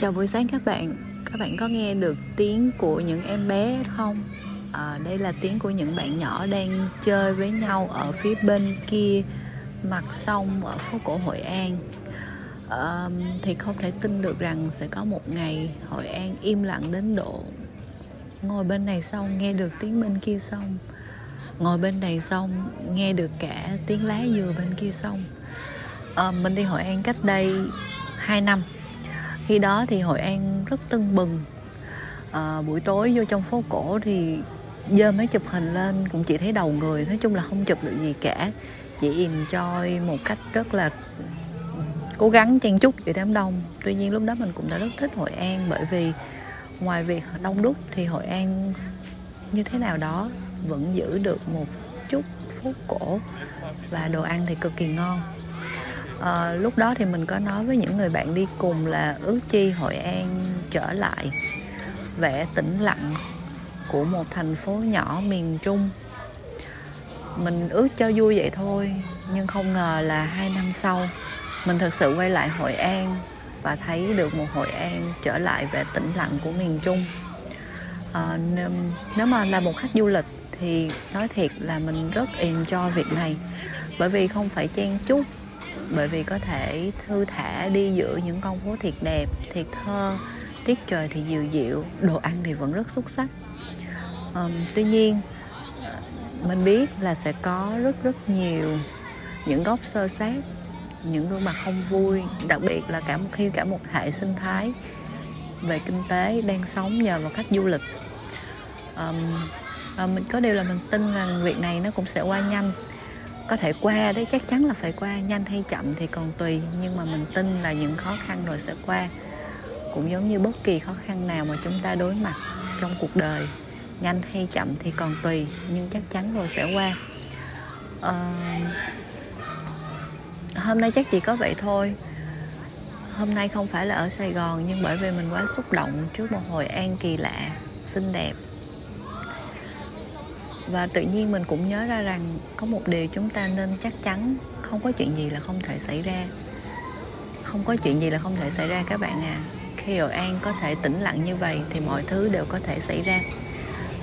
Chào buổi sáng các bạn. Các bạn có nghe được tiếng của những em bé không? À, đây là tiếng của những bạn nhỏ đang chơi với nhau ở phía bên kia mặt sông ở phố cổ Hội An. À, Thì không thể tin được rằng sẽ có một ngày Hội An im lặng đến độ Ngồi bên này xong nghe được tiếng bên kia sông Ngồi bên này xong nghe được cả tiếng lá dừa bên kia sông à, Mình đi Hội An cách đây 2 năm khi đó thì hội an rất tưng bừng. À, buổi tối vô trong phố cổ thì dơ máy chụp hình lên cũng chỉ thấy đầu người nói chung là không chụp được gì cả. Chỉ enjoy một cách rất là cố gắng chen chúc giữa đám đông. Tuy nhiên lúc đó mình cũng đã rất thích hội an bởi vì ngoài việc đông đúc thì hội an như thế nào đó vẫn giữ được một chút phố cổ và đồ ăn thì cực kỳ ngon à, lúc đó thì mình có nói với những người bạn đi cùng là ước chi hội an trở lại. Vẻ tĩnh lặng của một thành phố nhỏ miền trung. Mình ước cho vui vậy thôi nhưng không ngờ là hai năm sau mình thực sự quay lại hội an và thấy được một hội an trở lại vẻ tĩnh lặng của miền trung. À, nếu mà là một khách du lịch thì nói thiệt là mình rất enjoy việc này bởi vì không phải chen chúc bởi vì có thể thư thả đi giữa những con phố thiệt đẹp thiệt thơ tiết trời thì dịu dịu đồ ăn thì vẫn rất xuất sắc. Um, tuy nhiên ờ, mình biết là sẽ có rất rất nhiều những góc sơ sát những gương mặt không vui đặc biệt là cả một khi cả một hệ sinh thái về kinh tế đang sống nhờ vào khách du lịch. Um, và ờ, mình có điều là mình tin rằng việc này nó cũng sẽ qua nhanh có thể qua đấy chắc chắn là phải qua nhanh hay chậm thì còn tùy nhưng mà mình tin là những khó khăn rồi sẽ qua. Cũng giống như bất kỳ khó khăn nào mà chúng ta đối mặt trong cuộc đời nhanh hay chậm thì còn tùy nhưng chắc chắn rồi sẽ qua. À, hôm nay chắc chỉ có vậy thôi. Hôm nay không phải là ở sài gòn nhưng bởi vì mình quá xúc động trước một hồi an kỳ lạ xinh đẹp và tự nhiên mình cũng nhớ ra rằng có một điều chúng ta nên chắc chắn không có chuyện gì là không thể xảy ra. Không có chuyện gì là không thể xảy ra các bạn à. Khi hội an có thể tĩnh lặng như vậy thì mọi thứ đều có thể xảy ra.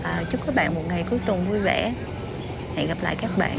À, chúc các bạn một ngày cuối tuần vui vẻ. Hẹn gặp lại các bạn.